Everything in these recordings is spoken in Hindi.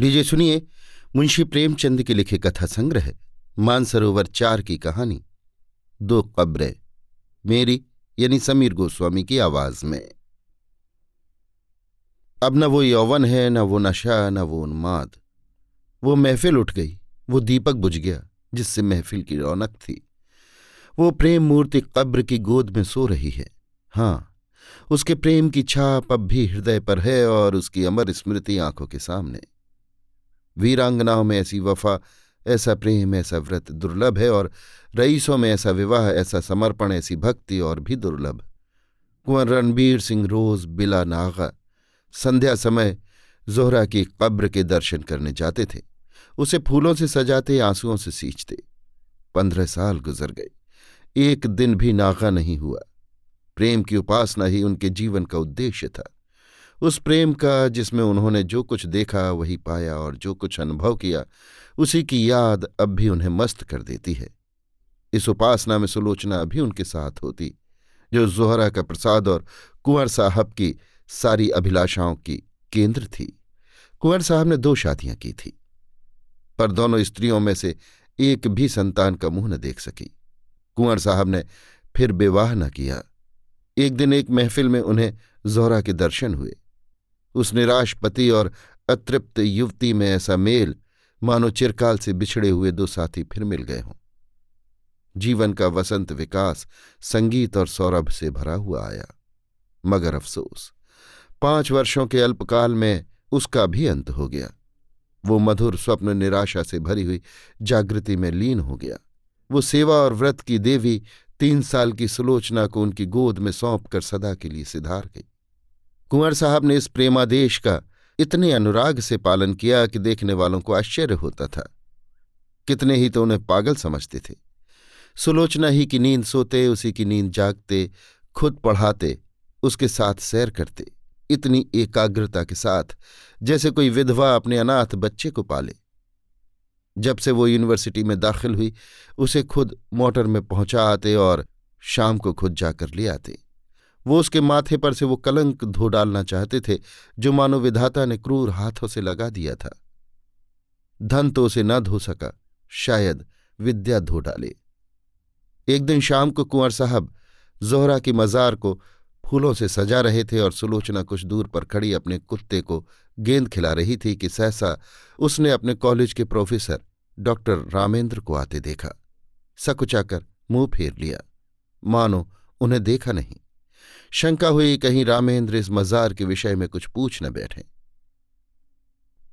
लीजिए सुनिए मुंशी प्रेमचंद के लिखे कथा संग्रह, मानसरोवर चार की कहानी। दो कब्रें, मेरी यानी समीर गोस्वामी की आवाज़ में। अब न वो यौवन है, न वो नशा, न वो उन्माद। वो महफिल उठ गई, वो दीपक बुझ गया, जिससे महफिल की रौनक थी। वो प्रेम मूर्ति कब्र की गोद में सो रही है। हाँ उसके प्रेम की छाप अब भी हृदय पर है और उसकी अमर स्मृति आँखों के सामने। वीरांगनाओं में ऐसी वफा, ऐसा प्रेम, ऐसा व्रत दुर्लभ है और रईसों में ऐसा विवाह, ऐसा समर्पण, ऐसी भक्ति और भी दुर्लभ। कुंवर रणबीर सिंह रोज बिला नागा। संध्या समय जोहरा की कब्र के दर्शन करने जाते थे। उसे फूलों से सजाते, आंसुओं से सींचते। पंद्रह साल गुजर गए। एक दिन भी नागा नहीं हुआ। प्रेम की उपासना ही उनके जीवन का उद्देश्य था। उस प्रेम का जिसमें उन्होंने जो कुछ देखा, वही पाया और जो कुछ अनुभव किया, उसी की याद अब भी उन्हें मस्त कर देती है। इस उपासना में सुलोचना अभी उनके साथ होती, जो जोहरा का प्रसाद और कुंवर साहब की सारी अभिलाषाओं की केंद्र थी। कुंवर साहब ने दो शादियाँ की थी, पर दोनों स्त्रियों में से एक भी संतान का मुँह न देख सकी। कुंवर साहब ने फिर विवाह न किया। एक दिन एक महफिल में उन्हें जोहरा के दर्शन हुए। उस निराश पति और अतृप्त युवती में ऐसा मेल, मानो चिरकाल से बिछड़े हुए दो साथी फिर मिल गए हों। जीवन का वसंत विकास संगीत और सौरभ से भरा हुआ आया। मगर अफसोस, पाँच वर्षों के अल्पकाल में उसका भी अंत हो गया। वो मधुर स्वप्न निराशा से भरी हुई जागृति में लीन हो गया। वो सेवा और व्रत की देवी तीन साल की सुलोचना को उनकी गोद में सौंप कर सदा के लिए सिधार गई। कुंवर साहब ने इस प्रेमादेश का इतने अनुराग से पालन किया कि देखने वालों को आश्चर्य होता था। कितने ही तो उन्हें पागल समझते थे। सुलोचना ही की नींद सोते, उसी की नींद जागते, खुद पढ़ाते, उसके साथ सैर करते, इतनी एकाग्रता के साथ, जैसे कोई विधवा अपने अनाथ बच्चे को पाले। जब से वो यूनिवर्सिटी में दाखिल हुई, उसे खुद मोटर में पहुँचा आते और शाम को खुद जाकर ले आते। वो उसके माथे पर से वो कलंक धो डालना चाहते थे, जो मानो विधाता ने क्रूर हाथों से लगा दिया था। धन तो उसे न धो सका, शायद विद्या धो डाले। एक दिन शाम को कुंवर साहब जोहरा की मजार को फूलों से सजा रहे थे और सुलोचना कुछ दूर पर खड़ी अपने कुत्ते को गेंद खिला रही थी कि सहसा उसने अपने कॉलेज के प्रोफेसर, डॉक्टर रामेंद्र को आते देखा। सकुचाकर मुँह फेर लिया। मानो उन्हें देखा नहीं। शंका हुई कहीं रामेंद्र इस मजार के विषय में कुछ पूछ न बैठे।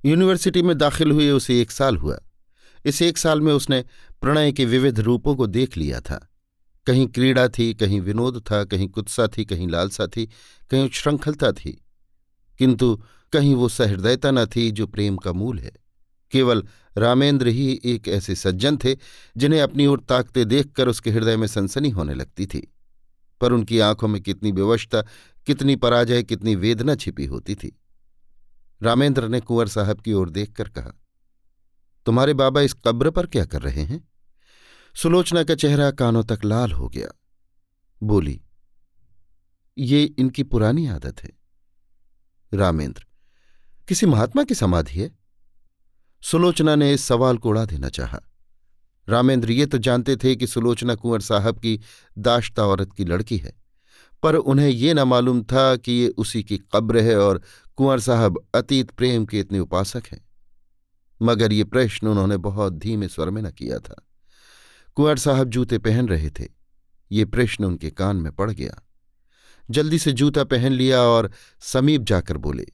यूनिवर्सिटी में दाखिल हुए उसे एक साल हुआ। इस एक साल में उसने प्रणय के विविध रूपों को देख लिया था। कहीं क्रीड़ा थी, कहीं विनोद था, कहीं कुत्सा थी, कहीं लालसा थी, कहीं श्रृंखलता थी। किंतु कहीं वो सहृदयता न थी जो प्रेम का मूल है। केवल रामेंद्र ही एक ऐसे सज्जन थे जिन्हें अपनी ओर ताकते देखकर उसके हृदय में सनसनी होने लगती थी। पर उनकी आँखों में कितनी विवशता, कितनी पराजय, कितनी वेदना छिपी होती थी। रामेंद्र ने कुंवर साहब की ओर देखकर कहा, तुम्हारे बाबा इस कब्र पर क्या कर रहे हैं? सुलोचना का चेहरा कानों तक लाल हो गया। बोली, ये इनकी पुरानी आदत है। रामेंद्र, किसी महात्मा की समाधि है? सुलोचना ने इस सवाल को उड़ा देना चाहा। रामेंद्र ये तो जानते थे कि सुलोचना कुंवर साहब की दाश्ता औरत की लड़की है। पर उन्हें ये न मालूम था कि ये उसी की कब्र है और कुंवर साहब अतीत प्रेम के इतने उपासक हैं। मगर ये प्रश्न उन्होंने बहुत धीमे स्वर में न किया था। कुंवर साहब जूते पहन रहे थे। ये प्रश्न उनके कान में पड़ गया। जल्दी से जूता पहन लिया और समीप जाकर बोले,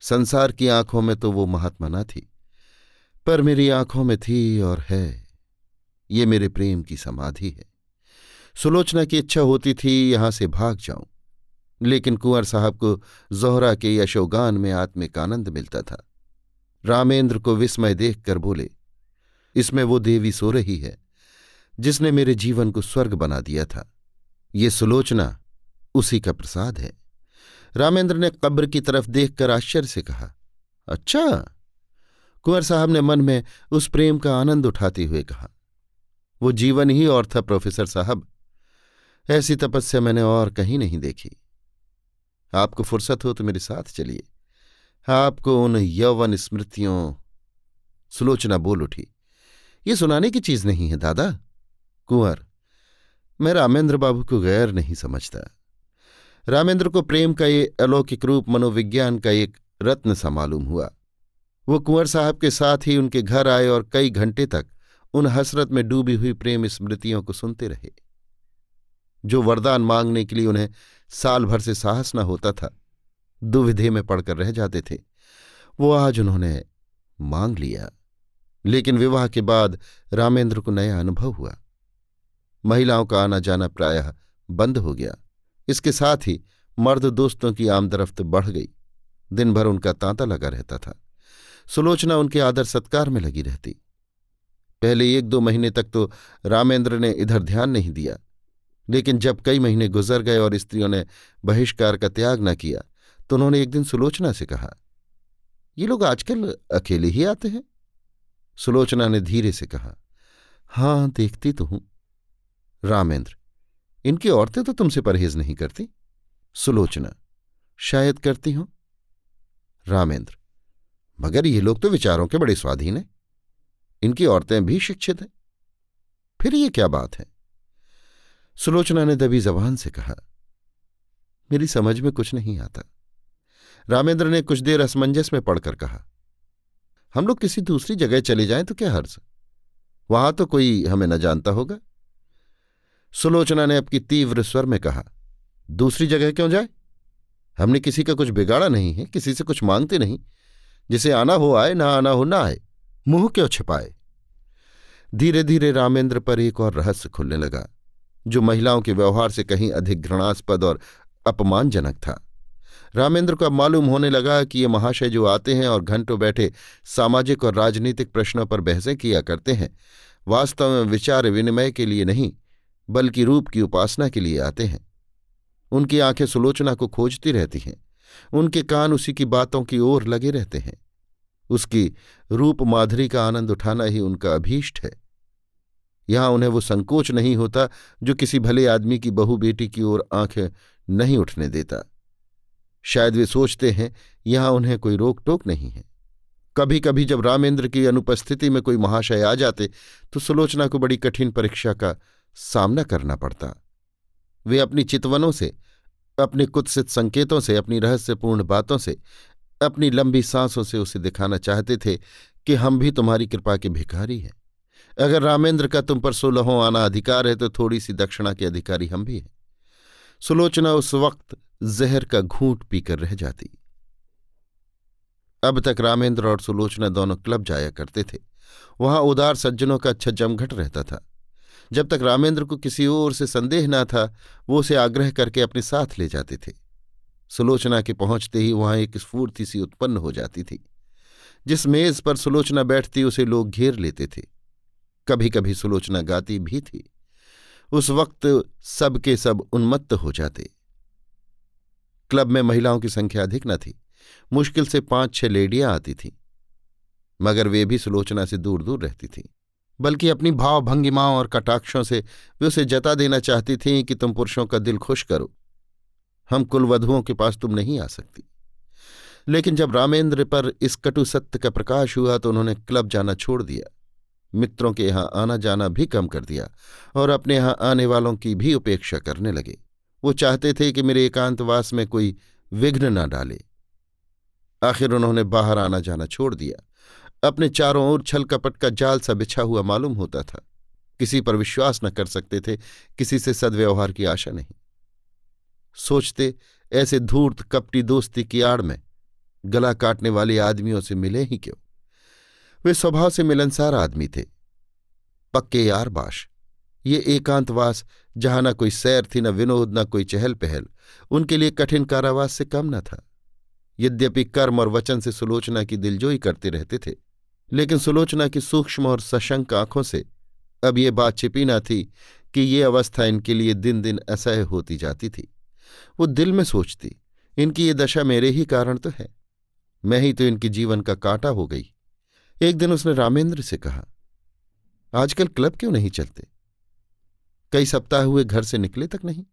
संसार की आँखों में तो वो महात्मा न थी, पर मेरी आँखों में थी और है। ये मेरे प्रेम की समाधि है। सुलोचना की इच्छा होती थी, यहाँ से भाग जाऊँ। लेकिन कुंवर साहब को जोहरा के यशोगान में आत्मिक आनंद मिलता था। रामेंद्र को विस्मय देखकर बोले, इसमें वो देवी सो रही है, जिसने मेरे जीवन को स्वर्ग बना दिया था। ये सुलोचना उसी का प्रसाद है। रामेंद्र ने कब्र की तरफ़ देखकर आश्चर्य से कहा अच्छा! कुंवर साहब ने मन में उस प्रेम का आनंद उठाते हुए कहा वो जीवन ही और था, प्रोफेसर साहब। ऐसी तपस्या मैंने और कहीं नहीं देखी। आपको फुर्सत हो तो मेरे साथ चलिए। आपको उन यौवन स्मृतियों, सुलोचना बोल उठी। ये सुनाने की चीज़ नहीं है, दादा। कुंवर, मैं रामेंद्र बाबू को गैर नहीं समझता। रामेंद्र को प्रेम का ये अलौकिक रूप, मनोविज्ञान का एक रत्न सा मालूम हुआ। वो कुंवर साहब के साथ ही उनके घर आए और कई घंटे तक उन हसरत में डूबी हुई प्रेम स्मृतियों को सुनते रहे। जो वरदान मांगने के लिए उन्हें साल भर से साहस न होता था, दुविधे में पड़कर रह जाते थे, वो आज उन्होंने मांग लिया। लेकिन विवाह के बाद रामेंद्र को नया अनुभव हुआ। महिलाओं का आना जाना प्रायः बंद हो गया। इसके साथ ही मर्द दोस्तों की आमदरफ्त बढ़ गई। दिन भर उनका तांता लगा रहता था। सुलोचना उनके आदर सत्कार में लगी रहती। पहले एक दो महीने तक तो रामेंद्र ने इधर ध्यान नहीं दिया। लेकिन जब कई महीने गुजर गए और स्त्रियों ने बहिष्कार का त्याग न किया तो उन्होंने एक दिन सुलोचना से कहा, ये लोग आजकल अकेले ही आते हैं? सुलोचना ने धीरे से कहा, हाँ, देखती तो हूँ। रामेंद्र, इनकी औरतें तो तुमसे परहेज नहीं करती? सुलोचना, शायद करती हूँ। रामेंद्र, मगर ये लोग तो विचारों के बड़े स्वाधीन हैं। इनकी औरतें भी शिक्षित हैं। फिर ये क्या बात है? सुलोचना ने दबी जबान से कहा, मेरी समझ में कुछ नहीं आता। रामेंद्र ने कुछ देर असमंजस में पढ़कर कहा, हम लोग किसी दूसरी जगह चले जाएँ तो क्या हर्ज? वहाँ तो कोई हमें न जानता होगा। सुलोचना ने अपनी तीव्र स्वर में कहा, दूसरी जगह क्यों जाए? हमने किसी का कुछ बिगाड़ा नहीं है, किसी से कुछ मांगते नहीं। जिसे आना हो आए, ना आना हो ना आए। मुँह क्यों छिपाए? धीरे धीरे रामेंद्र पर एक और रहस्य खुलने लगा, जो महिलाओं के व्यवहार से कहीं अधिक घृणास्पद और अपमानजनक था। रामेंद्र को मालूम होने लगा कि ये महाशय जो आते हैं और घंटों बैठे सामाजिक और राजनीतिक प्रश्नों पर बहसें किया करते हैं, वास्तव में विचार विनिमय के लिए नहीं, बल्कि रूप की उपासना के लिए आते हैं। उनकी आँखें सुलोचना को खोजती रहती हैं, उनके कान उसी की बातों की ओर लगे रहते हैं। उसकी रूप माधुरी का आनंद उठाना ही उनका अभीष्ट है। यहाँ उन्हें वो संकोच नहीं होता जो किसी भले आदमी की बहू बेटी की ओर आँखें नहीं उठने देता। शायद वे सोचते हैं, यहाँ उन्हें कोई रोक टोक नहीं है। कभी कभी जब रामेंद्र की अनुपस्थिति में कोई महाशय आ जाते तो सुलोचना को बड़ी कठिन परीक्षा का सामना करना पड़ता। वे अपनी चितवनों से, अपने कुत्सित संकेतों से, अपनी रहस्यपूर्ण बातों से अपनी लंबी सांसों से उसे दिखाना चाहते थे कि हम भी तुम्हारी कृपा के भिखारी हैं। अगर रामेंद्र का तुम पर सोलहों आना अधिकार है तो थोड़ी सी दक्षिणा के अधिकारी हम भी हैं। सुलोचना उस वक्त जहर का घूंट पीकर रह जाती। अब तक रामेंद्र और सुलोचना दोनों क्लब जाया करते थे। वहाँ उदार सज्जनों का अच्छा जमघट रहता था। जब तक रामेंद्र को किसी ओर से संदेह न था, वो उसे आग्रह करके अपने साथ ले जाते थे। सुलोचना के पहुँचते ही वहाँ एक स्फूर्ति सी उत्पन्न हो जाती थी। जिस मेज पर सुलोचना बैठती, उसे लोग घेर लेते थे। कभी कभी सुलोचना गाती भी थी। उस वक्त सबके सब उन्मत्त हो जाते। क्लब में महिलाओं की संख्या अधिक न थी। मुश्किल से पाँच छह लेडियाँ आती थीं। मगर वे भी सुलोचना से दूर दूर रहती थीं। बल्कि अपनी भावभंगिमाओं और कटाक्षों से वे उसे जता देना चाहती थीं कि तुम पुरुषों का दिल खुश करो। हम कुलवधुओं के पास तुम नहीं आ सकती। लेकिन जब रामेंद्र पर इस कटु सत्य का प्रकाश हुआ तो उन्होंने क्लब जाना छोड़ दिया। मित्रों के यहाँ आना जाना भी कम कर दिया, और अपने यहाँ आने वालों की भी उपेक्षा करने लगे। वो चाहते थे कि मेरे एकांतवास में कोई विघ्न न डाले। आखिर उन्होंने बाहर आना जाना छोड़ दिया। अपने चारों ओर छल कपट का जाल सा बिछा हुआ मालूम होता था। किसी पर विश्वास न कर सकते थे, किसी से सदव्यवहार की आशा नहीं। सोचते, ऐसे धूर्त कपटी दोस्ती की आड़ में गला काटने वाले आदमियों से मिले ही क्यों? वे स्वभाव से मिलनसार आदमी थे। पक्के यार बाश, ये एकांतवास, जहाँ न कोई सैर थी, न विनोद, न कोई चहल पहल उनके लिए कठिन कारावास से कम न था। यद्यपि कर्म और वचन से सुलोचना की दिलजोई करते रहते थे, लेकिन सुलोचना की सूक्ष्म और सशंक आँखों से अब ये बात छिपी न थी कि ये अवस्था इनके लिए दिन दिन असह्य होती जाती थी। वो दिल में सोचती, इनकी ये दशा मेरे ही कारण तो है। मैं ही तो इनके जीवन का कांटा हो गई। एक दिन उसने रामेंद्र से कहा, आजकल क्लब क्यों नहीं चलते? कई सप्ताह हुए घर से निकले तक नहीं।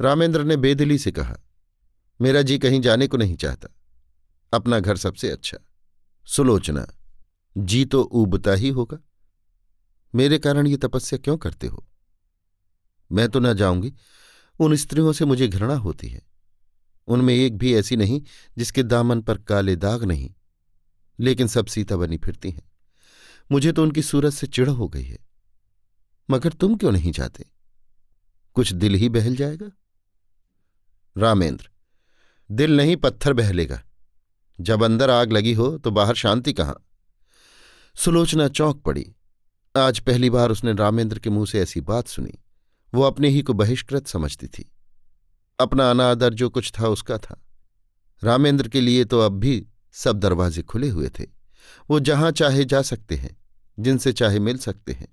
रामेंद्र ने बेदिली से कहा, मेरा जी कहीं जाने को नहीं चाहता। अपना घर सबसे अच्छा सुलोचना, जी तो ऊबता ही होगा। मेरे कारण ये तपस्या क्यों करते हो? मैं तो न जाऊँगी। उन स्त्रियों से मुझे घृणा होती है। उनमें एक भी ऐसी नहीं जिसके दामन पर काले दाग नहीं, लेकिन सब सीता बनी फिरती हैं। मुझे तो उनकी सूरत से चिढ़ हो गई है। मगर तुम क्यों नहीं जाते? कुछ दिल ही बहल जाएगा? रामेंद्र, दिल नहीं पत्थर बहलेगा। जब अंदर आग लगी हो तो बाहर शांति कहाँ? सुलोचना चौंक पड़ी। आज पहली बार उसने रामेंद्र के मुँह से ऐसी बात सुनी। वो अपने ही को बहिष्कृत समझती थी। अपना अनादर जो कुछ था उसका था। रामेंद्र के लिए तो अब भी सब दरवाजे खुले हुए थे। वो जहाँ चाहे जा सकते हैं, जिनसे चाहे मिल सकते हैं,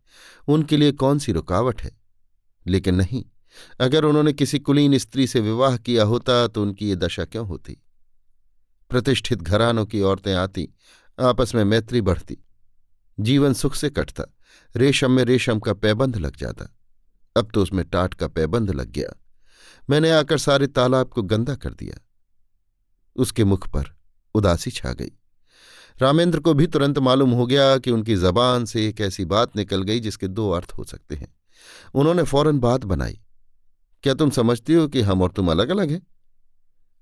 उनके लिए कौन सी रुकावट है? लेकिन नहीं, अगर उन्होंने किसी कुलीन स्त्री से विवाह किया होता तो उनकी ये दशा क्यों होती? प्रतिष्ठित घरानों की औरतें आती, आपस में मैत्री बढ़ती। जीवन सुख से कटता, रेशम में रेशम का पैबंध लग जाता। अब तो उसमें टाट का पैबंद लग गया। मैंने आकर सारे तालाब को गंदा कर दिया। उसके मुख पर उदासी छा गई। रामेंद्र को भी तुरंत मालूम हो गया कि उनकी जबान से एक ऐसी बात निकल गई जिसके दो अर्थ हो सकते हैं। उन्होंने फ़ौरन बात बनाई। क्या तुम समझती हो कि हम और तुम अलग अलग हैं?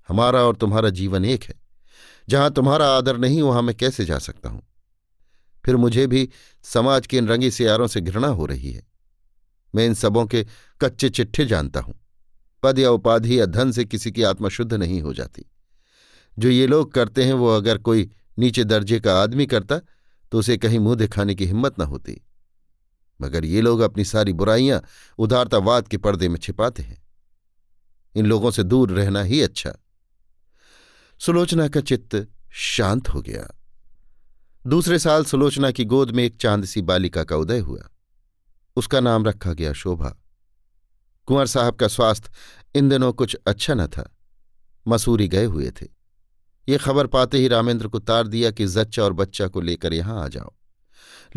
हमारा और तुम्हारा जीवन एक है। जहाँ तुम्हारा आदर नहीं, वहाँ मैं कैसे जा सकता हूँ? फिर मुझे भी समाज के इन रंगी सियारों से घृणा हो रही है। मैं इन सबों के कच्चे चिट्ठे जानता हूँ। पद या उपाधि या धन से किसी की आत्मा शुद्ध नहीं हो जाती। जो ये लोग करते हैं, वो अगर कोई नीचे दर्जे का आदमी करता तो उसे कहीं मुँह दिखाने की हिम्मत न होती। मगर ये लोग अपनी सारी बुराइयाँ उदारतावाद के पर्दे में छिपाते हैं। इन लोगों से दूर रहना ही अच्छा। सुलोचना का चित्त शांत हो गया। दूसरे साल सुलोचना की गोद में एक चाँद सी बालिका का उदय हुआ। उसका नाम रखा गया शोभा। कुंवर साहब का स्वास्थ्य इन दिनों कुछ अच्छा न था। मसूरी गए हुए थे। ये खबर पाते ही रामेंद्र को तार दिया कि जच्चा और बच्चा को लेकर यहाँ आ जाओ।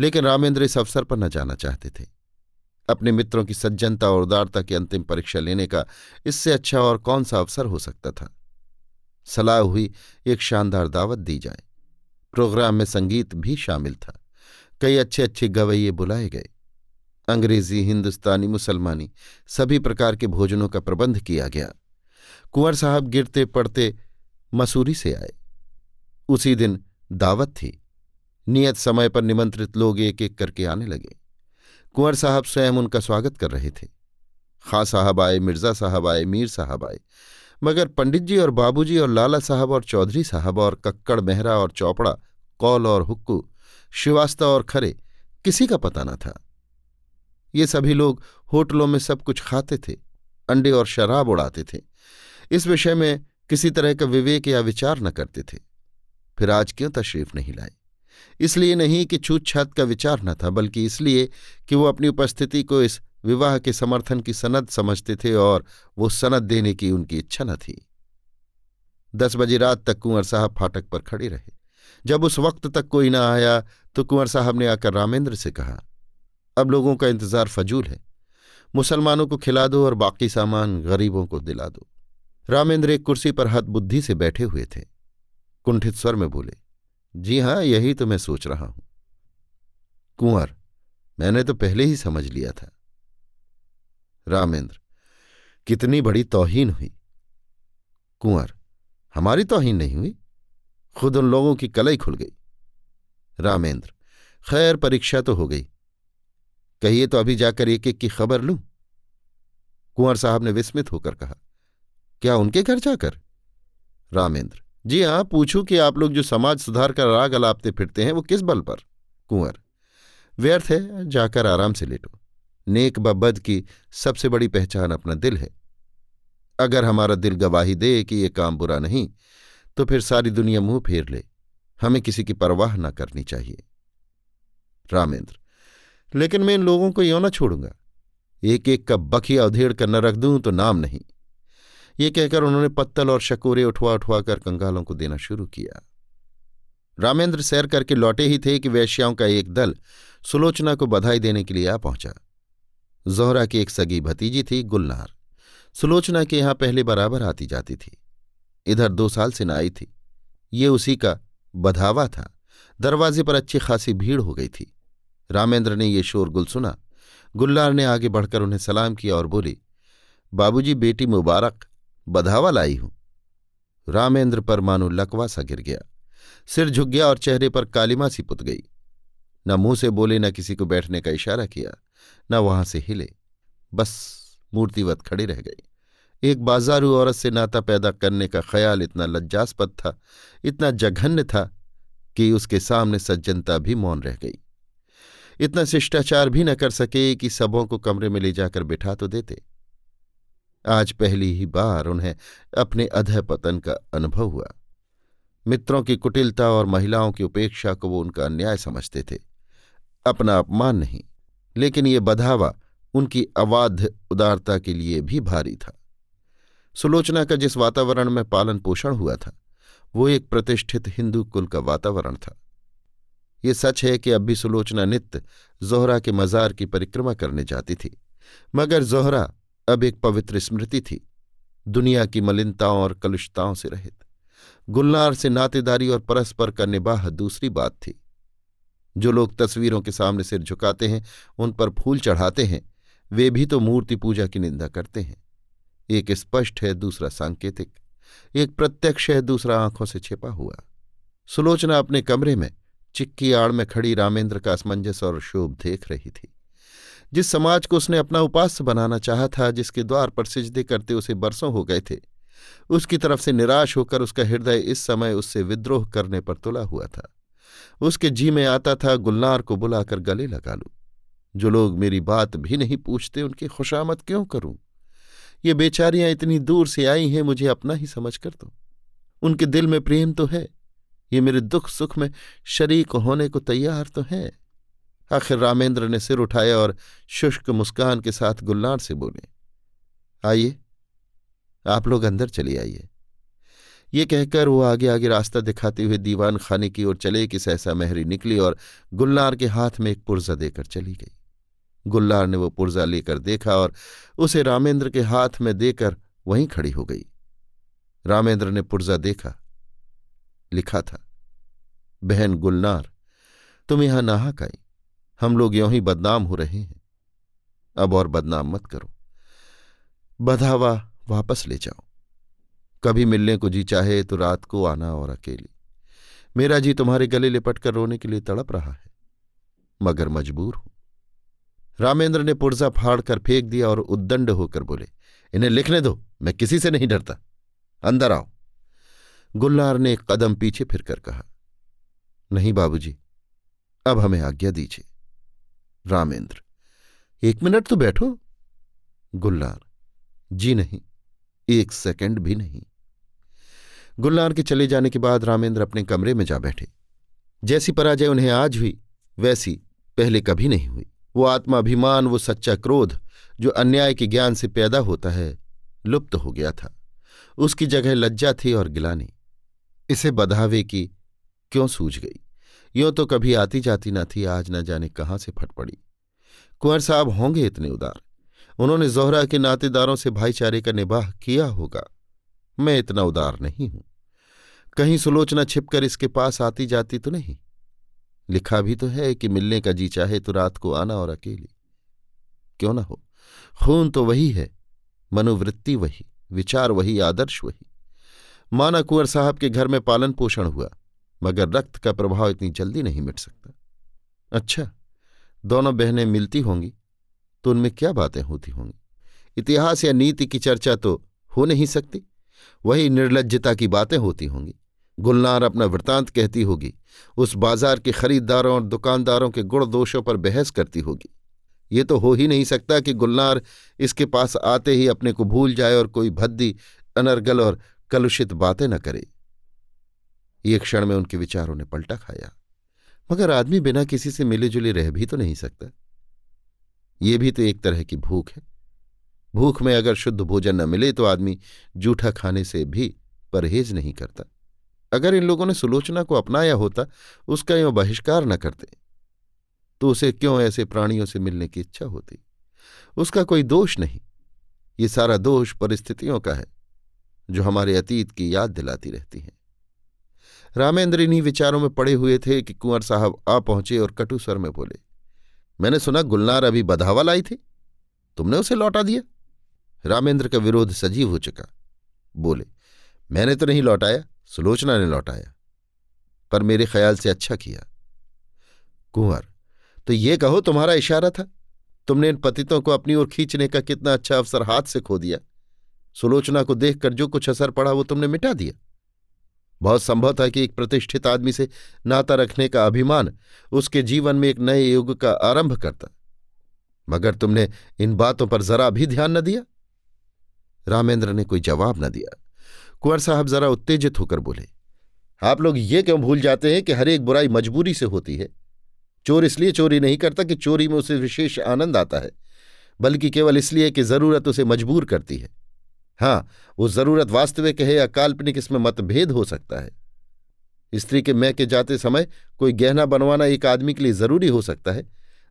लेकिन रामेंद्र इस अवसर पर न जाना चाहते थे। अपने मित्रों की सज्जनता और उदारता की अंतिम परीक्षा लेने का इससे अच्छा और कौन सा अवसर हो सकता था? सलाह हुई, एक शानदार दावत दी जाए। प्रोग्राम में संगीत भी शामिल था। कई अच्छे अच्छे गवैये बुलाए गए। अंग्रेज़ी, हिंदुस्तानी, मुसलमानी सभी प्रकार के भोजनों का प्रबंध किया गया। कुंवर साहब गिरते पड़ते मसूरी से आए। उसी दिन दावत थी। नियत समय पर निमंत्रित लोग एक एक करके आने लगे। कुंवर साहब स्वयं उनका स्वागत कर रहे थे। खां साहब आए, मिर्ज़ा साहब आए, मीर साहब आए। मगर पंडित जी और बाबूजी और लाला साहब और चौधरी साहब और कक्कड़, मेहरा और चौपड़ा, कौल और हुक्कू, श्रीवास्तव और खरे, किसी का पता न था। ये सभी लोग होटलों में सब कुछ खाते थे, अंडे और शराब उड़ाते थे। इस विषय में किसी तरह का विवेक या विचार न करते थे। फिर आज क्यों तशरीफ़ नहीं लाए? इसलिए नहीं कि छूत छात का विचार न था, बल्कि इसलिए कि वो अपनी उपस्थिति को इस विवाह के समर्थन की सनद समझते थे और वो सनद देने की उनकी इच्छा न थी। दस बजे रात तक कुंवर साहब फाटक पर खड़े रहे। जब उस वक्त तक कोई न आया तो कुंवर साहब ने आकर रामेंद्र से कहा अब लोगों का इंतज़ार फजूल है। मुसलमानों को खिला दो और बाकी सामान गरीबों को दिला दो। रामेंद्र एक कुर्सी पर हथ बुद्धि से बैठे हुए थे। कुंठित स्वर में बोले, जी हाँ, यही तो मैं सोच रहा हूँ। कुंवर, मैंने तो पहले ही समझ लिया था। रामेंद्र, कितनी बड़ी तोहीन हुई। कुंवर, हमारी तोहीन नहीं हुई। खुद उन लोगों की कलई खुल गई। रामेंद्र, खैर, परीक्षा तो हो गई। कहिए तो अभी जाकर एक एक की खबर लूँ? कुंवर साहब ने विस्मित होकर कहा, क्या उनके घर जाकर? रामेंद्र, जी हाँ, पूछूँ कि आप लोग जो समाज सुधार का राग अलापते फिरते हैं, वो किस बल पर? कुंवर, व्यर्थ है, जाकर आराम से लेटो। नेक बद की सबसे बड़ी पहचान अपना दिल है। अगर हमारा दिल गवाही दे कि ये काम बुरा नहीं तो फिर सारी दुनिया मुँह फेर ले। हमें किसी की परवाह ना करनी चाहिए। रामेंद्र लेकिन मैं इन लोगों को यों ना छोड़ूँगा। एक एक का बखिया उधेड़ कर न रख दूँ तो नाम नहीं। ये कहकर उन्होंने पत्तल और शकोरे उठवा उठवा कर कंगालों को देना शुरू किया। रामेंद्र सैर करके लौटे ही थे कि वैश्याओं का एक दल सुलोचना को बधाई देने के लिए आ पहुँचा। जोहरा की एक सगी भतीजी थी, गुलनार। सुलोचना के यहाँ पहले बराबर आती जाती थी। इधर दो साल से न आई थी। ये उसी का बधावा था। दरवाजे पर अच्छी खासी भीड़ हो गई थी। रामेंद्र ने ये शोरगुल सुना। गुल्लार ने आगे बढ़कर उन्हें सलाम किया और बोली, बाबूजी, बेटी मुबारक, बधावा लाई हूँ। रामेंद्र पर मानो लकवा सा गिर गया। सिर झुक गया और चेहरे पर कालिमा सी पुत गई। न मुँह से बोले, न किसी को बैठने का इशारा किया, न वहाँ से हिले। बस मूर्तिवत खड़ी रह गई एक बाजारू औरत से नाता पैदा करने का ख्याल इतना लज्जास्पद था, इतना जघन्य था कि उसके सामने सज्जनता भी मौन रह गई। इतना शिष्टाचार भी न कर सके कि सबों को कमरे में ले जाकर बिठा तो देते। आज पहली ही बार उन्हें अपने अधः पतन का अनुभव हुआ। मित्रों की कुटिलता और महिलाओं की उपेक्षा को वो उनका अन्याय समझते थे। अपना अपमान नहीं, लेकिन ये बधावा उनकी अवाध्य उदारता के लिए भी भारी था। सुलोचना का जिस वातावरण में पालन पोषण हुआ था, वो एक प्रतिष्ठित हिंदू कुल का वातावरण था। ये सच है कि अब भी सुलोचना नित्य जोहरा के मजार की परिक्रमा करने जाती थी। मगर जोहरा अब एक पवित्र स्मृति थी, दुनिया की मलिनताओं और कलुषताओं से रहित। गुलनार से नातेदारी और परस्पर का निबाह दूसरी बात थी। जो लोग तस्वीरों के सामने सिर झुकाते हैं, उन पर फूल चढ़ाते हैं, वे भी तो मूर्ति पूजा की निंदा करते हैं। एक स्पष्ट है, दूसरा सांकेतिक। एक प्रत्यक्ष है, दूसरा आँखों से छिपा हुआ। सुलोचना अपने कमरे में चिक्की आड़ में खड़ी रामेंद्र का असमंजस और शोभ देख रही थी। जिस समाज को उसने अपना उपास्य बनाना चाहा था, जिसके द्वार पर सिजदे करते उसे बरसों हो गए थे, उसकी तरफ़ से निराश होकर उसका हृदय इस समय उससे विद्रोह करने पर तुला हुआ था। उसके जी में आता था गुलनार को बुलाकर गले लगा लूँ। जो लोग मेरी बात भी नहीं पूछते, उनकी खुशामद क्यों करूँ? ये बेचारियाँ इतनी दूर से आई हैं, मुझे अपना ही समझ कर दो। उनके दिल में प्रेम तो है ये मेरे दुख सुख में शरीक होने को तैयार तो है। आखिर रामेंद्र ने सिर उठाया और शुष्क मुस्कान के साथ गुलनार से बोले, आइए, आप लोग अंदर चले आइए। ये कहकर वो आगे आगे रास्ता दिखाते हुए दीवान खाने की ओर चले कि सहसा महरी निकली और गुल्लार के हाथ में एक पुर्जा देकर चली गई। गुल्लार ने वो पुर्जा लेकर देखा और उसे रामेंद्र के हाथ में देकर वहीं खड़ी हो गई। रामेंद्र ने पुर्जा देखा लिखा था, बहन गुलनार, तुम यहाँ नाहक आई, हम लोग यों ही बदनाम हो रहे हैं। अब और बदनाम मत करो। बधावा वापस ले जाओ। कभी मिलने को जी चाहे तो रात को आना और अकेली। मेरा जी तुम्हारे गले लिपट कर रोने के लिए तड़प रहा है, मगर मजबूर हूँ। रामेंद्र ने पुर्जा फाड़ कर फेंक दिया और उद्दंड होकर बोले, इन्हें लिखने दो, मैं किसी से नहीं डरता। अंदर आओ। गुल्लार ने एक कदम पीछे फिरकर कहा, नहीं बाबूजी, अब हमें आज्ञा दीजिए। रामेंद्र, एक मिनट तो बैठो। गुल्लार, जी नहीं, एक सेकंड भी नहीं। गुल्लार के चले जाने के बाद रामेंद्र अपने कमरे में जा बैठे। जैसी पराजय उन्हें आज हुई, वैसी पहले कभी नहीं हुई। वो आत्माभिमान, वो सच्चा क्रोध, जो अन्याय के ज्ञान से पैदा होता है, लुप्त हो गया था। उसकी जगह लज्जा थी और गिलानी। इसे बधावे की क्यों सूझ गई? यों तो कभी आती जाती न थी, आज न जाने कहाँ से फट पड़ी। कुंवर साहब होंगे इतने उदार। उन्होंने जोहरा के नातेदारों से भाईचारे का निबाह किया होगा। मैं इतना उदार नहीं हूँ। कहीं सुलोचना छिपकर इसके पास आती जाती तो नहीं। लिखा भी तो है कि मिलने का जी चाहे तो रात को आना और अकेली। क्यों ना हो? खून तो वही है, मनोवृत्ति वही, विचार वही, आदर्श वही। माना कुंवर साहब के घर में पालन पोषण हुआ, मगर रक्त का प्रभाव इतनी जल्दी नहीं मिट सकता। अच्छा दोनों बहनें मिलती होंगी तो उनमें क्या बातें होती होंगी? इतिहास या नीति की चर्चा तो हो नहीं सकती। वही निर्लजता की बातें होती होंगी। गुलनार अपना वृतांत कहती होगी, उस बाज़ार के खरीददारों और दुकानदारों के गुण दोषों पर बहस करती होगी। ये तो हो ही नहीं सकता कि गुलनार इसके पास आते ही अपने को भूल जाए और कोई भद्दी, अनर्गल और कलुषित बातें न करे। ये क्षण में उनके विचारों ने पलटा खाया। मगर आदमी बिना किसी से मिले जुले रह भी तो नहीं सकता। ये भी तो एक तरह की भूख है। भूख में अगर शुद्ध भोजन न मिले तो आदमी जूठा खाने से भी परहेज नहीं करता। अगर इन लोगों ने सुलोचना को अपनाया होता, उसका यो बहिष्कार न करते। तो उसे क्यों ऐसे प्राणियों से मिलने की इच्छा होती? उसका कोई दोष नहीं। ये सारा दोष परिस्थितियों का है। जो हमारे अतीत की याद दिलाती रहती हैं। रामेंद्र इन्हीं विचारों में पड़े हुए थे कि कुंवर साहब आ पहुँचे और कटु स्वर में बोले, मैंने सुना गुलनार अभी बधावा लाई थी? तुमने उसे लौटा दिया? रामेंद्र का विरोध सजीव हो चुका। बोले, मैंने तो नहीं लौटाया, सुलोचना ने लौटाया, पर मेरे ख्याल से अच्छा किया। कुंवर तो ये कहो तुम्हारा इशारा था? तुमने इन पतितों को अपनी ओर खींचने का कितना अच्छा अवसर हाथ से खो दिया। सुलोचना को देखकर जो कुछ असर पड़ा वो तुमने मिटा दिया। बहुत संभव था कि एक प्रतिष्ठित आदमी से नाता रखने का अभिमान उसके जीवन में एक नए युग का आरंभ करता। मगर तुमने इन बातों पर जरा भी ध्यान न दिया। रामेंद्र ने कोई जवाब न दिया। कुंवर साहब जरा उत्तेजित होकर बोले, आप लोग ये क्यों भूल जाते हैं कि हर एक बुराई मजबूरी से होती है? चोर इसलिए चोरी नहीं करता कि चोरी में उसे विशेष आनंद आता है, बल्कि केवल इसलिए कि ज़रूरत उसे मजबूर करती है। हाँ वो ज़रूरत वास्तविक है या काल्पनिक इसमें मतभेद हो सकता है। स्त्री के मैं के जाते समय कोई गहना बनवाना एक आदमी के लिए ज़रूरी हो सकता है,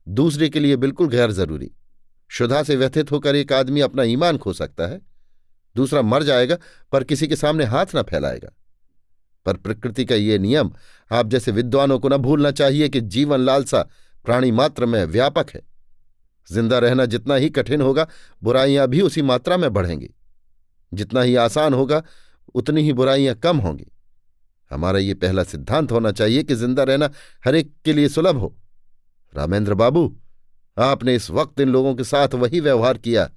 दूसरे के लिए बिल्कुल गैर ज़रूरी। शुदा से व्यथित होकर एक आदमी अपना ईमान खो सकता है, दूसरा मर जाएगा, पर किसी के सामने हाथ ना फैलाएगा। पर प्रकृति का ये नियम, आप जैसे विद्वानों को न भूलना चाहिए कि जीवन लालसा प्राणी मात्र में व्यापक है। ज़िंदा रहना जितना ही कठिन होगा, बुराइयाँ भी उसी मात्रा में बढ़ेंगी। जितना ही आसान होगा, उतनी ही बुराइयाँ कम होंगी। हमारा ये पहला सिद्धांत होना चाहिए कि ज़िंदा रहना हर एक के लिए सुलभ हो। रामेंद्र बाबू, आपने इस वक्त इन लोगों के साथ वही व्यवहार किया,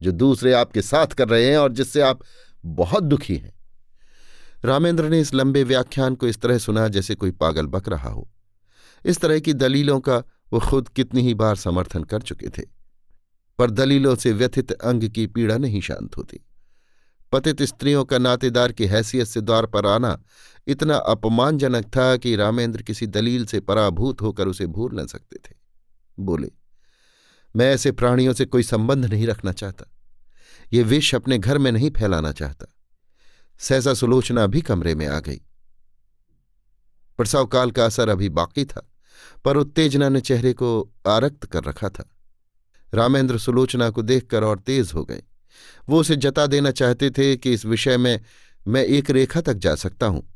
जो दूसरे आपके साथ कर रहे हैं और जिससे आप बहुत दुखी हैं। रामेंद्र ने इस लंबे व्याख्यान को इस तरह सुना जैसे कोई पागल बक रहा हो। इस तरह की दलीलों का वो खुद कितनी ही बार समर्थन कर चुके थे, पर दलीलों से व्यथित अंग की पीड़ा नहीं शांत होती। पतित स्त्रियों का नातेदार की हैसियत से द्वार पर आना इतना अपमानजनक था कि रामेंद्र किसी दलील से पराभूत होकर उसे भूल न सकते थे। बोले, मैं ऐसे प्राणियों से कोई संबंध नहीं रखना चाहता। ये विष अपने घर में नहीं फैलाना चाहता। सहसा सुलोचना भी कमरे में आ गई। प्रसव काल का असर अभी बाकी था, पर उत्तेजना ने चेहरे को आरक्त कर रखा था। रामेंद्र सुलोचना को देखकर और तेज हो गए। वो उसे जता देना चाहते थे कि इस विषय में मैं एक रेखा तक जा सकता हूँ।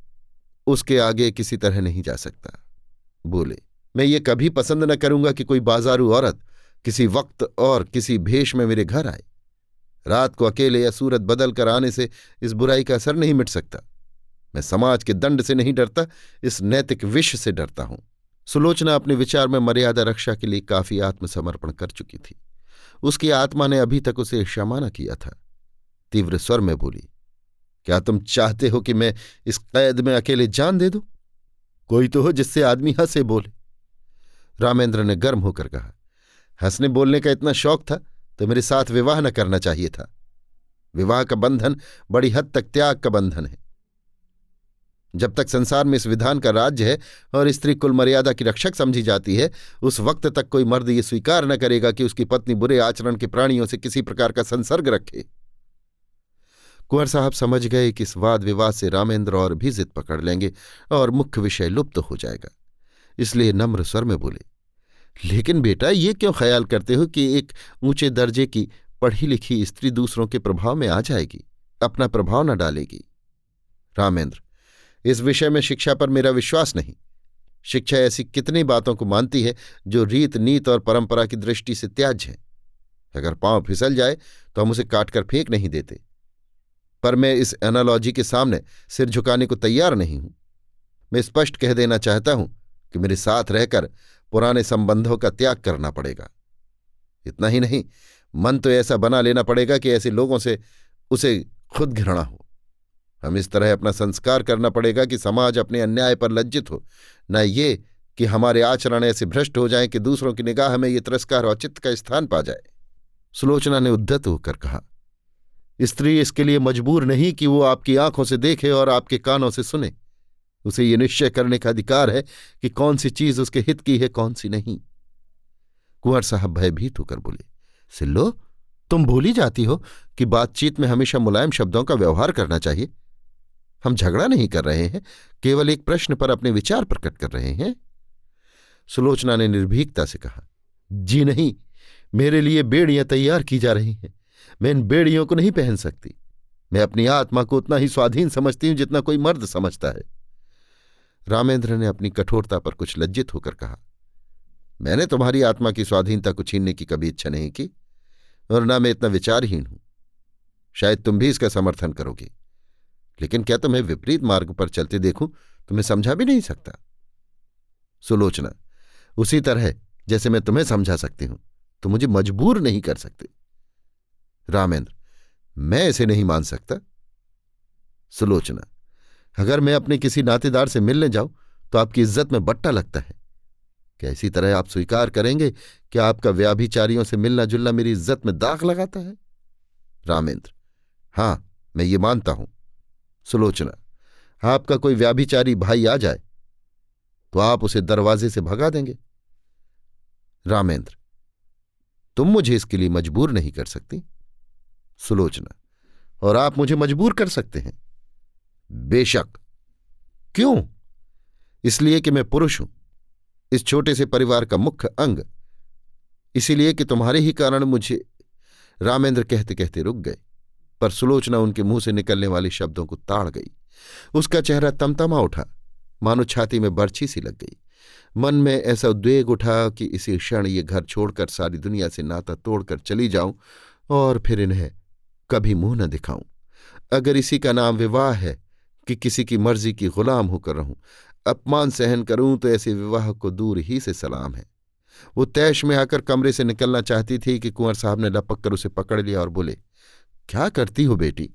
उसके आगे किसी तरह नहीं जा सकता। बोले, मैं ये कभी पसंद न करूँगा कि कोई बाजारू औरत किसी वक्त और किसी भेष में मेरे घर आए। रात को अकेले या सूरत बदल कर आने से इस बुराई का असर नहीं मिट सकता। मैं समाज के दंड से नहीं डरता, इस नैतिक विष से डरता हूँ। सुलोचना अपने विचार में मर्यादा रक्षा के लिए काफ़ी आत्मसमर्पण कर चुकी थी। उसकी आत्मा ने अभी तक उसे क्षमा न किया था। तीव्र स्वर में बोली, क्या तुम चाहते हो कि मैं इस कैद में अकेले जान दे दूँ? कोई तो हो जिससे आदमी हंसे बोले। रामेंद्र ने गर्म होकर कहा, हंसने बोलने का इतना शौक था तो मेरे साथ विवाह न करना चाहिए था। विवाह का बंधन बड़ी हद तक त्याग का बंधन है। जब तक संसार में इस विधान का राज्य है और स्त्री कुल मर्यादा की रक्षक समझी जाती है, उस वक्त तक कोई मर्द ये स्वीकार न करेगा कि उसकी पत्नी बुरे आचरण के प्राणियों से किसी प्रकार का संसर्ग रखे। कुंवर साहब समझ गए कि इस वाद विवाद से रामेंद्र और भी जिद पकड़ लेंगे और मुख्य विषय लुप्त तो हो जाएगा, इसलिए नम्र स्वर में बोले, लेकिन बेटा, ये क्यों ख्याल करते हो कि एक ऊँचे दर्जे की पढ़ी लिखी स्त्री दूसरों के प्रभाव में आ जाएगी, अपना प्रभाव न डालेगी? रामेंद्र इस विषय में शिक्षा पर मेरा विश्वास नहीं। शिक्षा ऐसी कितनी बातों को मानती है, जो रीत, नीत और परंपरा की दृष्टि से त्याज है। अगर पाँव फिसल जाए तो हम उसे काटकर फेंक नहीं देते। पर मैं इस एनालॉजी के सामने सिर झुकाने को तैयार नहीं हूँ। मैं स्पष्ट कह देना चाहता हूँ कि मेरे साथ रहकर पुराने संबंधों का त्याग करना पड़ेगा। इतना ही नहीं, मन तो ऐसा बना लेना पड़ेगा कि ऐसे लोगों से उसे खुद घृणा हो। हम इस तरह अपना संस्कार करना पड़ेगा कि समाज अपने अन्याय पर लज्जित हो, न ये कि हमारे आचरण ऐसे भ्रष्ट हो जाएँ कि दूसरों की निगाह में ये तिरस्कार और चित्त का स्थान पा जाए। सुलोचना ने उद्धत होकर कहा, स्त्री इसके लिए मजबूर नहीं कि वो आपकी आँखों से देखे और आपके कानों से सुने। उसे ये निश्चय करने का अधिकार है कि कौन सी चीज़ उसके हित की है, कौन सी नहीं। कुंवर साहब भयभीत होकर बोले, सिल्लो, तुम भूली जाती हो कि बातचीत में हमेशा मुलायम शब्दों का व्यवहार करना चाहिए। हम झगड़ा नहीं कर रहे हैं, केवल एक प्रश्न पर अपने विचार प्रकट कर रहे हैं। सुलोचना ने निर्भीकता से कहा, जी नहीं, मेरे लिए बेड़ियाँ तैयार की जा रही हैं। मैं इन बेड़ियों को नहीं पहन सकती। मैं अपनी आत्मा को उतना ही स्वाधीन समझती हूँ जितना कोई मर्द समझता है। रामेंद्र ने अपनी कठोरता पर कुछ लज्जित होकर कहा, मैंने तुम्हारी आत्मा की स्वाधीनता को छीनने की कभी इच्छा नहीं की, और ना मैं इतना विचारहीन हूँ। शायद तुम भी इसका समर्थन करोगे। लेकिन क्या तुम्हें विपरीत मार्ग पर चलते देखूँ? तुम्हें समझा भी नहीं सकता। सुलोचना। उसी तरह जैसे मैं तुम्हें समझा सकती हूँ तो मुझे मजबूर नहीं कर सकते। रामेंद्र। मैं इसे नहीं मान सकता। सुलोचना। अगर मैं अपने किसी नातेदार से मिलने जाऊँ तो आपकी इज़्ज़त में बट्टा लगता है। क्या इसी तरह आप स्वीकार करेंगे कि आपका व्याभिचारियों से मिलना जुलना मेरी इज़्ज़त में दाग लगाता है? रामेंद्र। हाँ, मैं ये मानता हूँ। सुलोचना। आपका कोई व्याभिचारी भाई आ जाए तो आप उसे दरवाजे से भगा देंगे। रामेंद्र, तुम मुझे इसके लिए मजबूर नहीं कर सकती। सुलोचना, और आप मुझे मजबूर कर सकते हैं। बेशक। क्यों? इसलिए कि मैं पुरुष हूँ। इस छोटे से परिवार का मुख्य अंग। इसीलिए कि तुम्हारे ही कारण मुझे रामेंद्र कहते कहते रुक गए। पर सुलोचना उनके मुँह से निकलने वाले शब्दों को ताड़ गई। उसका चेहरा तमतमा उठा। मानो छाती में बर्छी सी लग गई। मन में ऐसा उद्वेग उठा कि इसी क्षण ये घर छोड़कर सारी दुनिया से नाता तोड़कर चली जाऊँ और फिर इन्हें कभी मुँह न दिखाऊँ। अगर इसी का नाम विवाह है कि किसी की मर्ज़ी की गुलाम होकर रहूँ, अपमान सहन करूँ तो ऐसे विवाह को दूर ही से सलाम है। वो तैश में आकर कमरे से निकलना चाहती थी कि कुंवर साहब ने लपक कर उसे पकड़ लिया और बोले क्या करती हो बेटी?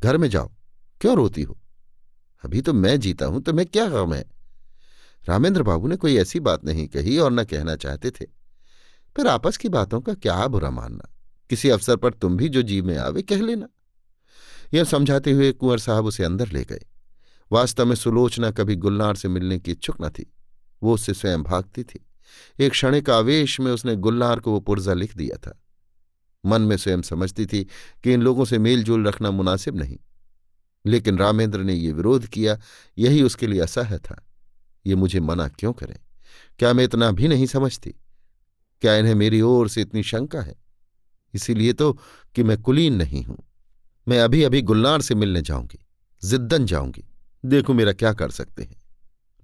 घर में जाओ। क्यों रोती हो? अभी तो मैं जीता हूँ तुम्हें क्या गम है? रामेंद्र बाबू ने कोई ऐसी बात नहीं कही और न कहना चाहते थे। फिर आपस की बातों का क्या बुरा मानना? किसी अवसर पर तुम भी जो जी में आवे, कह लेना। यह समझाते हुए कुंवर साहब उसे अंदर ले गए। वास्तव में सुलोचना कभी गुलनार से मिलने की इच्छुक न थी। वो उससे स्वयं भागती थी। एक क्षणिक आवेश में उसने गुल्लार को वो पुर्जा लिख दिया था। मन में स्वयं समझती थी कि इन लोगों से मेलजोल रखना मुनासिब नहीं। लेकिन रामेंद्र ने ये विरोध किया, यही उसके लिए असह्य था। ये मुझे मना क्यों करें? क्या मैं इतना भी नहीं समझती? क्या इन्हें मेरी ओर से इतनी शंका है? इसीलिए तो कि मैं कुलीन नहीं हूँ। मैं अभी अभी गुलनार से मिलने जाऊँगी, जिद्दन जाऊँगी। देखो मेरा क्या कर सकते हैं।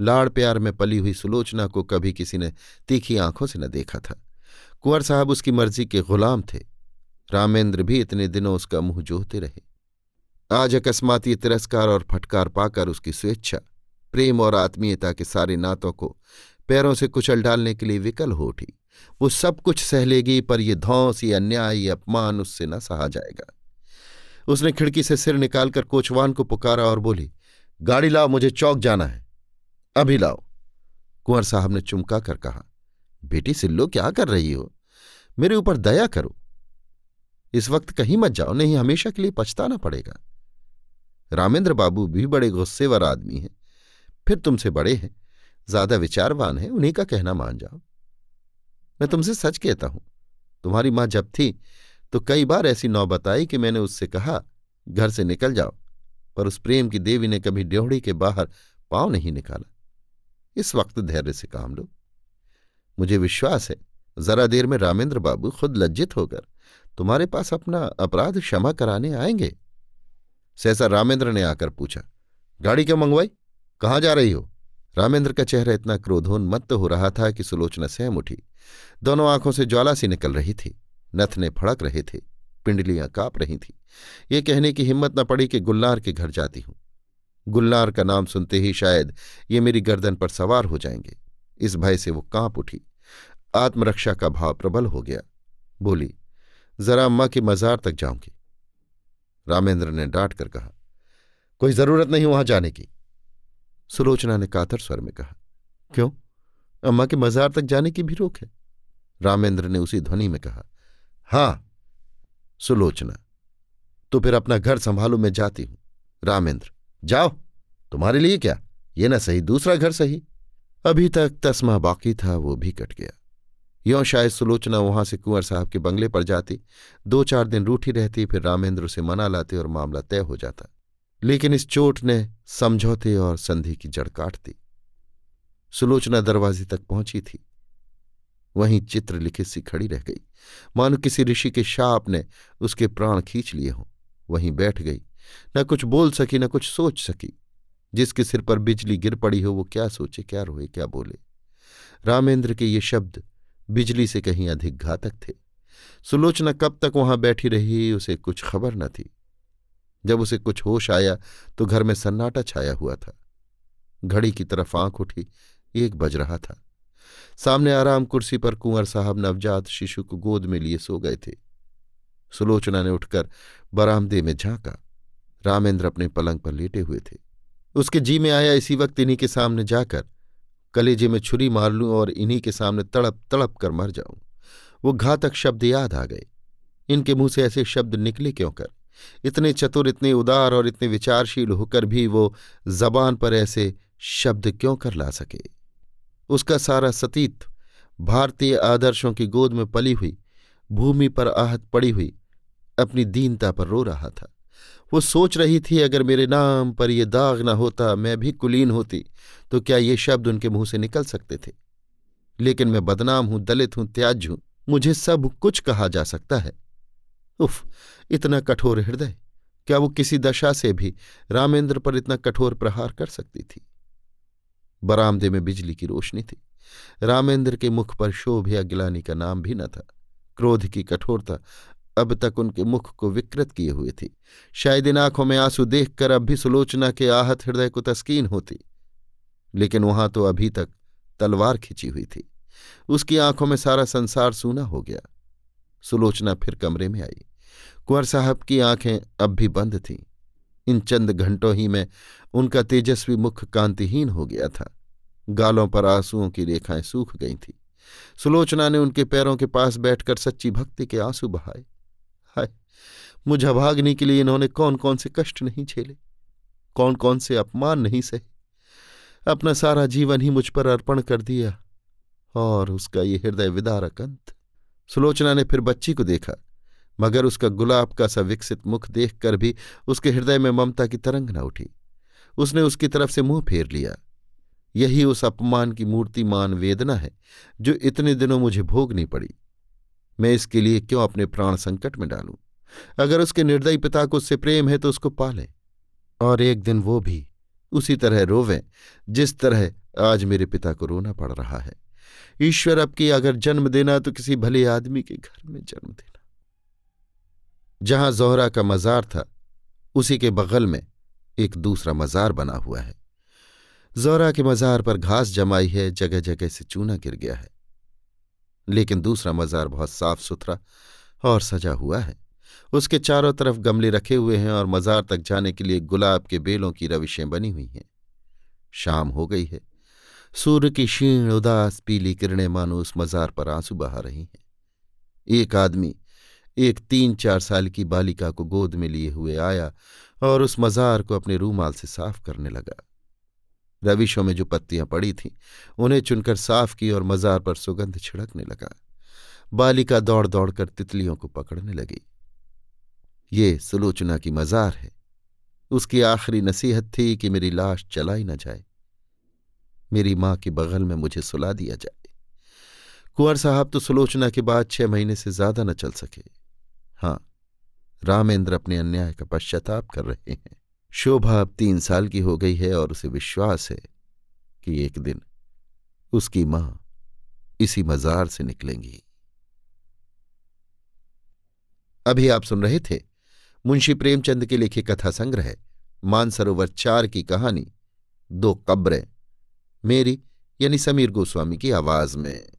लाड़ प्यार में पली हुई सुलोचना को कभी किसी ने तीखी आँखों से न देखा था। कुंवर साहब उसकी मर्ज़ी के गुलाम थे। रामेंद्र भी इतने दिनों उसका मुँह जोहते रहे। आज अकस्माती तिरस्कार और फटकार पाकर उसकी स्वेच्छा, प्रेम और आत्मीयता के सारे नातों को पैरों से कुचल डालने के लिए विकल हो उठी। वो सब कुछ सह लेगी पर यह धौंस, ये अन्याय, ये अपमान उससे न सहा जाएगा। उसने खिड़की से सिर निकालकर कोचवान को पुकारा और बोली, गाड़ी लाओ, मुझे चौक जाना है। अभी लाओ। कुंवर साहब ने चुमका कर कहा, बेटी, सिल्लो, क्या कर रही हो? मेरे ऊपर दया करो। इस वक्त कहीं मत जाओ, नहीं, हमेशा के लिए पछताना पड़ेगा। रामेंद्र बाबू भी बड़े गुस्सेवर आदमी हैं। फिर तुमसे बड़े हैं, ज़्यादा विचारवान हैं, उन्हीं का कहना मान जाओ। मैं तुमसे सच कहता हूँ, तुम्हारी माँ जब थी तो कई बार ऐसी नौबत आई कि मैंने उससे कहा, घर से निकल जाओ। पर उस प्रेम की देवी ने कभी ड्योहड़ी के बाहर पाँव नहीं निकाला। इस वक्त धैर्य से काम लो। मुझे विश्वास है, जरा देर में रामेंद्र बाबू खुद लज्जित होकर तुम्हारे पास अपना अपराध क्षमा कराने आएँगे? सहसा रामेंद्र ने आकर पूछा, गाड़ी क्यों मंगवाई? कहाँ जा रही हो? रामेंद्र का चेहरा इतना क्रोधोन्मत्त हो रहा था कि सुलोचना सहम उठी। दोनों आँखों से ज्वाला सी निकल रही थी। नथने फड़क रहे थे। पिंडलियाँ काँप रही थीं। ये कहने की हिम्मत न पड़ी कि गुल्लार के घर जाती हूँ। गुल्लार का नाम सुनते ही शायद ये मेरी गर्दन पर सवार हो जाएँगे। इस भय से वो काँप उठी। आत्मरक्षा का भाव प्रबल हो गया। बोली जरा अम्मा के मजार तक जाऊँगी। रामेंद्र ने डांट कर कहा, कोई ज़रूरत नहीं वहाँ जाने की। सुलोचना ने कातर स्वर में कहा, क्यों? अम्मा के मजार तक जाने की भी रोक है? रामेंद्र ने उसी ध्वनि में कहा, हाँ, सुलोचना तो फिर अपना घर संभालो, मैं जाती हूँ। रामेंद्र, जाओ, तुम्हारे लिए क्या? ये ना सही, दूसरा घर सही? अभी तक तस्मा बाकी था, वो भी कट गया। यों शायद सुलोचना वहाँ से कुंवर साहब के बंगले पर जाती। दो चार दिन रूठी रहती, फिर रामेंद्र उसे मना लाते और मामला तय हो जाता। लेकिन इस चोट ने समझौते और संधि की जड़ काट दी। सुलोचना दरवाजे तक पहुँची थी। वहीं चित्र लिखित सी खड़ी रह गई। मानो किसी ऋषि के शाप ने उसके प्राण खींच लिए हों। वहीं बैठ गई। न कुछ बोल सकी, न कुछ सोच सकी। जिसके सिर पर बिजली गिर पड़ी हो, वो क्या सोचे, क्या रोए, क्या बोले। रामेंद्र के ये शब्द बिजली से कहीं अधिक घातक थे। सुलोचना कब तक वहाँ बैठी रही, उसे कुछ खबर न थी। जब उसे कुछ होश आया तो घर में सन्नाटा छाया हुआ था। घड़ी की तरफ़ आँख उठी, एक बज रहा था। सामने आराम कुर्सी पर कुंवर साहब नवजात शिशु को गोद में लिए सो गए थे। सुलोचना ने उठकर बरामदे में झांका। रामेंद्र अपने पलंग पर लेटे हुए थे। उसके जी में आया इसी वक्त इन्हीं के सामने जाकर कलेजे में छुरी मार लूँ और इन्हीं के सामने तड़प तड़प कर मर जाऊँ। वो घातक शब्द याद आ गए। इनके मुँह से ऐसे शब्द निकले क्यों कर? इतने चतुर, इतने उदार और इतने विचारशील होकर भी वो जबान पर ऐसे शब्द क्यों कर ला सके? उसका सारा सतीत भारतीय आदर्शों की गोद में पली हुई, भूमि पर आहत पड़ी हुई, अपनी दीनता पर रो रहा था। वो सोच रही थी, अगर मेरे नाम पर यह दाग न होता, मैं भी कुलीन होती तो क्या ये शब्द उनके मुँह से निकल सकते थे? लेकिन मैं बदनाम हूँ, दलित हूँ त्याज हूँ, मुझे सब कुछ कहा जा सकता है। उफ, इतना कठोर हृदय। क्या वो किसी दशा से भी रामेंद्र पर इतना कठोर प्रहार कर सकती थी? बरामदे में बिजली की रोशनी थी। रामेंद्र के मुख पर शोभ या गिलानी का नाम भी न था। क्रोध की कठोरता अब तक उनके मुख को विकृत किए हुए थी। शायद इन आँखों में आँसू देखकर अब भी सुलोचना के आहत हृदय को तस्कीन होती। लेकिन वहाँ तो अभी तक तलवार खिंची हुई थी। उसकी आँखों में सारा संसार सूना हो गया। सुलोचना फिर कमरे में आई। कुंवर साहब की आँखें अब भी बंद थीं। इन चंद घंटों ही में उनका तेजस्वी मुख कांतिहीन हो गया था। गालों पर आंसुओं की रेखाएँ सूख गई थीं। सुलोचना ने उनके पैरों के पास बैठकर सच्ची भक्ति के आँसू बहाए। हाय, मुझे भागने के लिए इन्होंने कौन कौन से कष्ट नहीं झेले कौन कौन से अपमान नहीं सहे। अपना सारा जीवन ही मुझ पर अर्पण कर दिया, और उसका ये हृदय विदारक अंत। सुलोचना ने फिर बच्ची को देखा, मगर उसका गुलाब का सा विकसित मुख देखकर भी उसके हृदय में ममता की तरंग न उठी। उसने उसकी तरफ़ से मुँह फेर लिया। यही उस अपमान की मूर्तिमान वेदना है, जो इतने दिनों मुझे भोगनी पड़ी। मैं इसके लिए क्यों अपने प्राण संकट में डालूं? अगर उसके निर्दयी पिता को उससे प्रेम है तो उसको पालें। और एक दिन वो भी उसी तरह रोवें, जिस तरह आज मेरे पिता को रोना पड़ रहा है। ईश्वर अब की अगर जन्म देना तो किसी भले आदमी के घर में जन्म देना। जहाँ जोहरा का मजार था, उसी के बगल में एक दूसरा मजार बना हुआ है। जोहरा के मजार पर घास जमाई है जगह जगह से चूना गिर गया है। लेकिन दूसरा मजार बहुत साफ़ सुथरा और सजा हुआ है। उसके चारों तरफ़ गमले रखे हुए हैं और मजार तक जाने के लिए गुलाब के बेलों की रविशें बनी हुई हैं। शाम हो गई है। सूर्य की क्षीण, उदास, पीली किरणें मानो उस मजार पर आँसू बहा रही हैं। एक आदमी, एक तीन चार साल की बालिका को गोद में लिए हुए आया और उस मजार को अपने रूमाल से साफ़ करने लगा। रविशों में जो पत्तियाँ पड़ी थीं, उन्हें चुनकर साफ़ की और मजार पर सुगंध छिड़कने लगा। बालिका दौड़ दौड़कर तितलियों को पकड़ने लगी। ये सुलोचना की मजार है। उसकी आखिरी नसीहत थी कि मेरी लाश चलाई न जाए। मेरी माँ के बगल में मुझे सुला दिया जाए। कुंवर साहब तो सुलोचना के बाद छह महीने से ज़्यादा न चल सके। हाँ रामेंद्र अपने अन्याय का पश्चाताप कर रहे हैं। शोभा अब तीन साल की हो गई है और उसे विश्वास है कि एक दिन उसकी माँ इसी मजार से निकलेंगी। अभी आप सुन रहे थे मुंशी प्रेमचंद के लिखे कथा संग्रह, मानसरोवर चार की कहानी, दो कब्रें, मेरी यानी समीर गोस्वामी की आवाज़ में।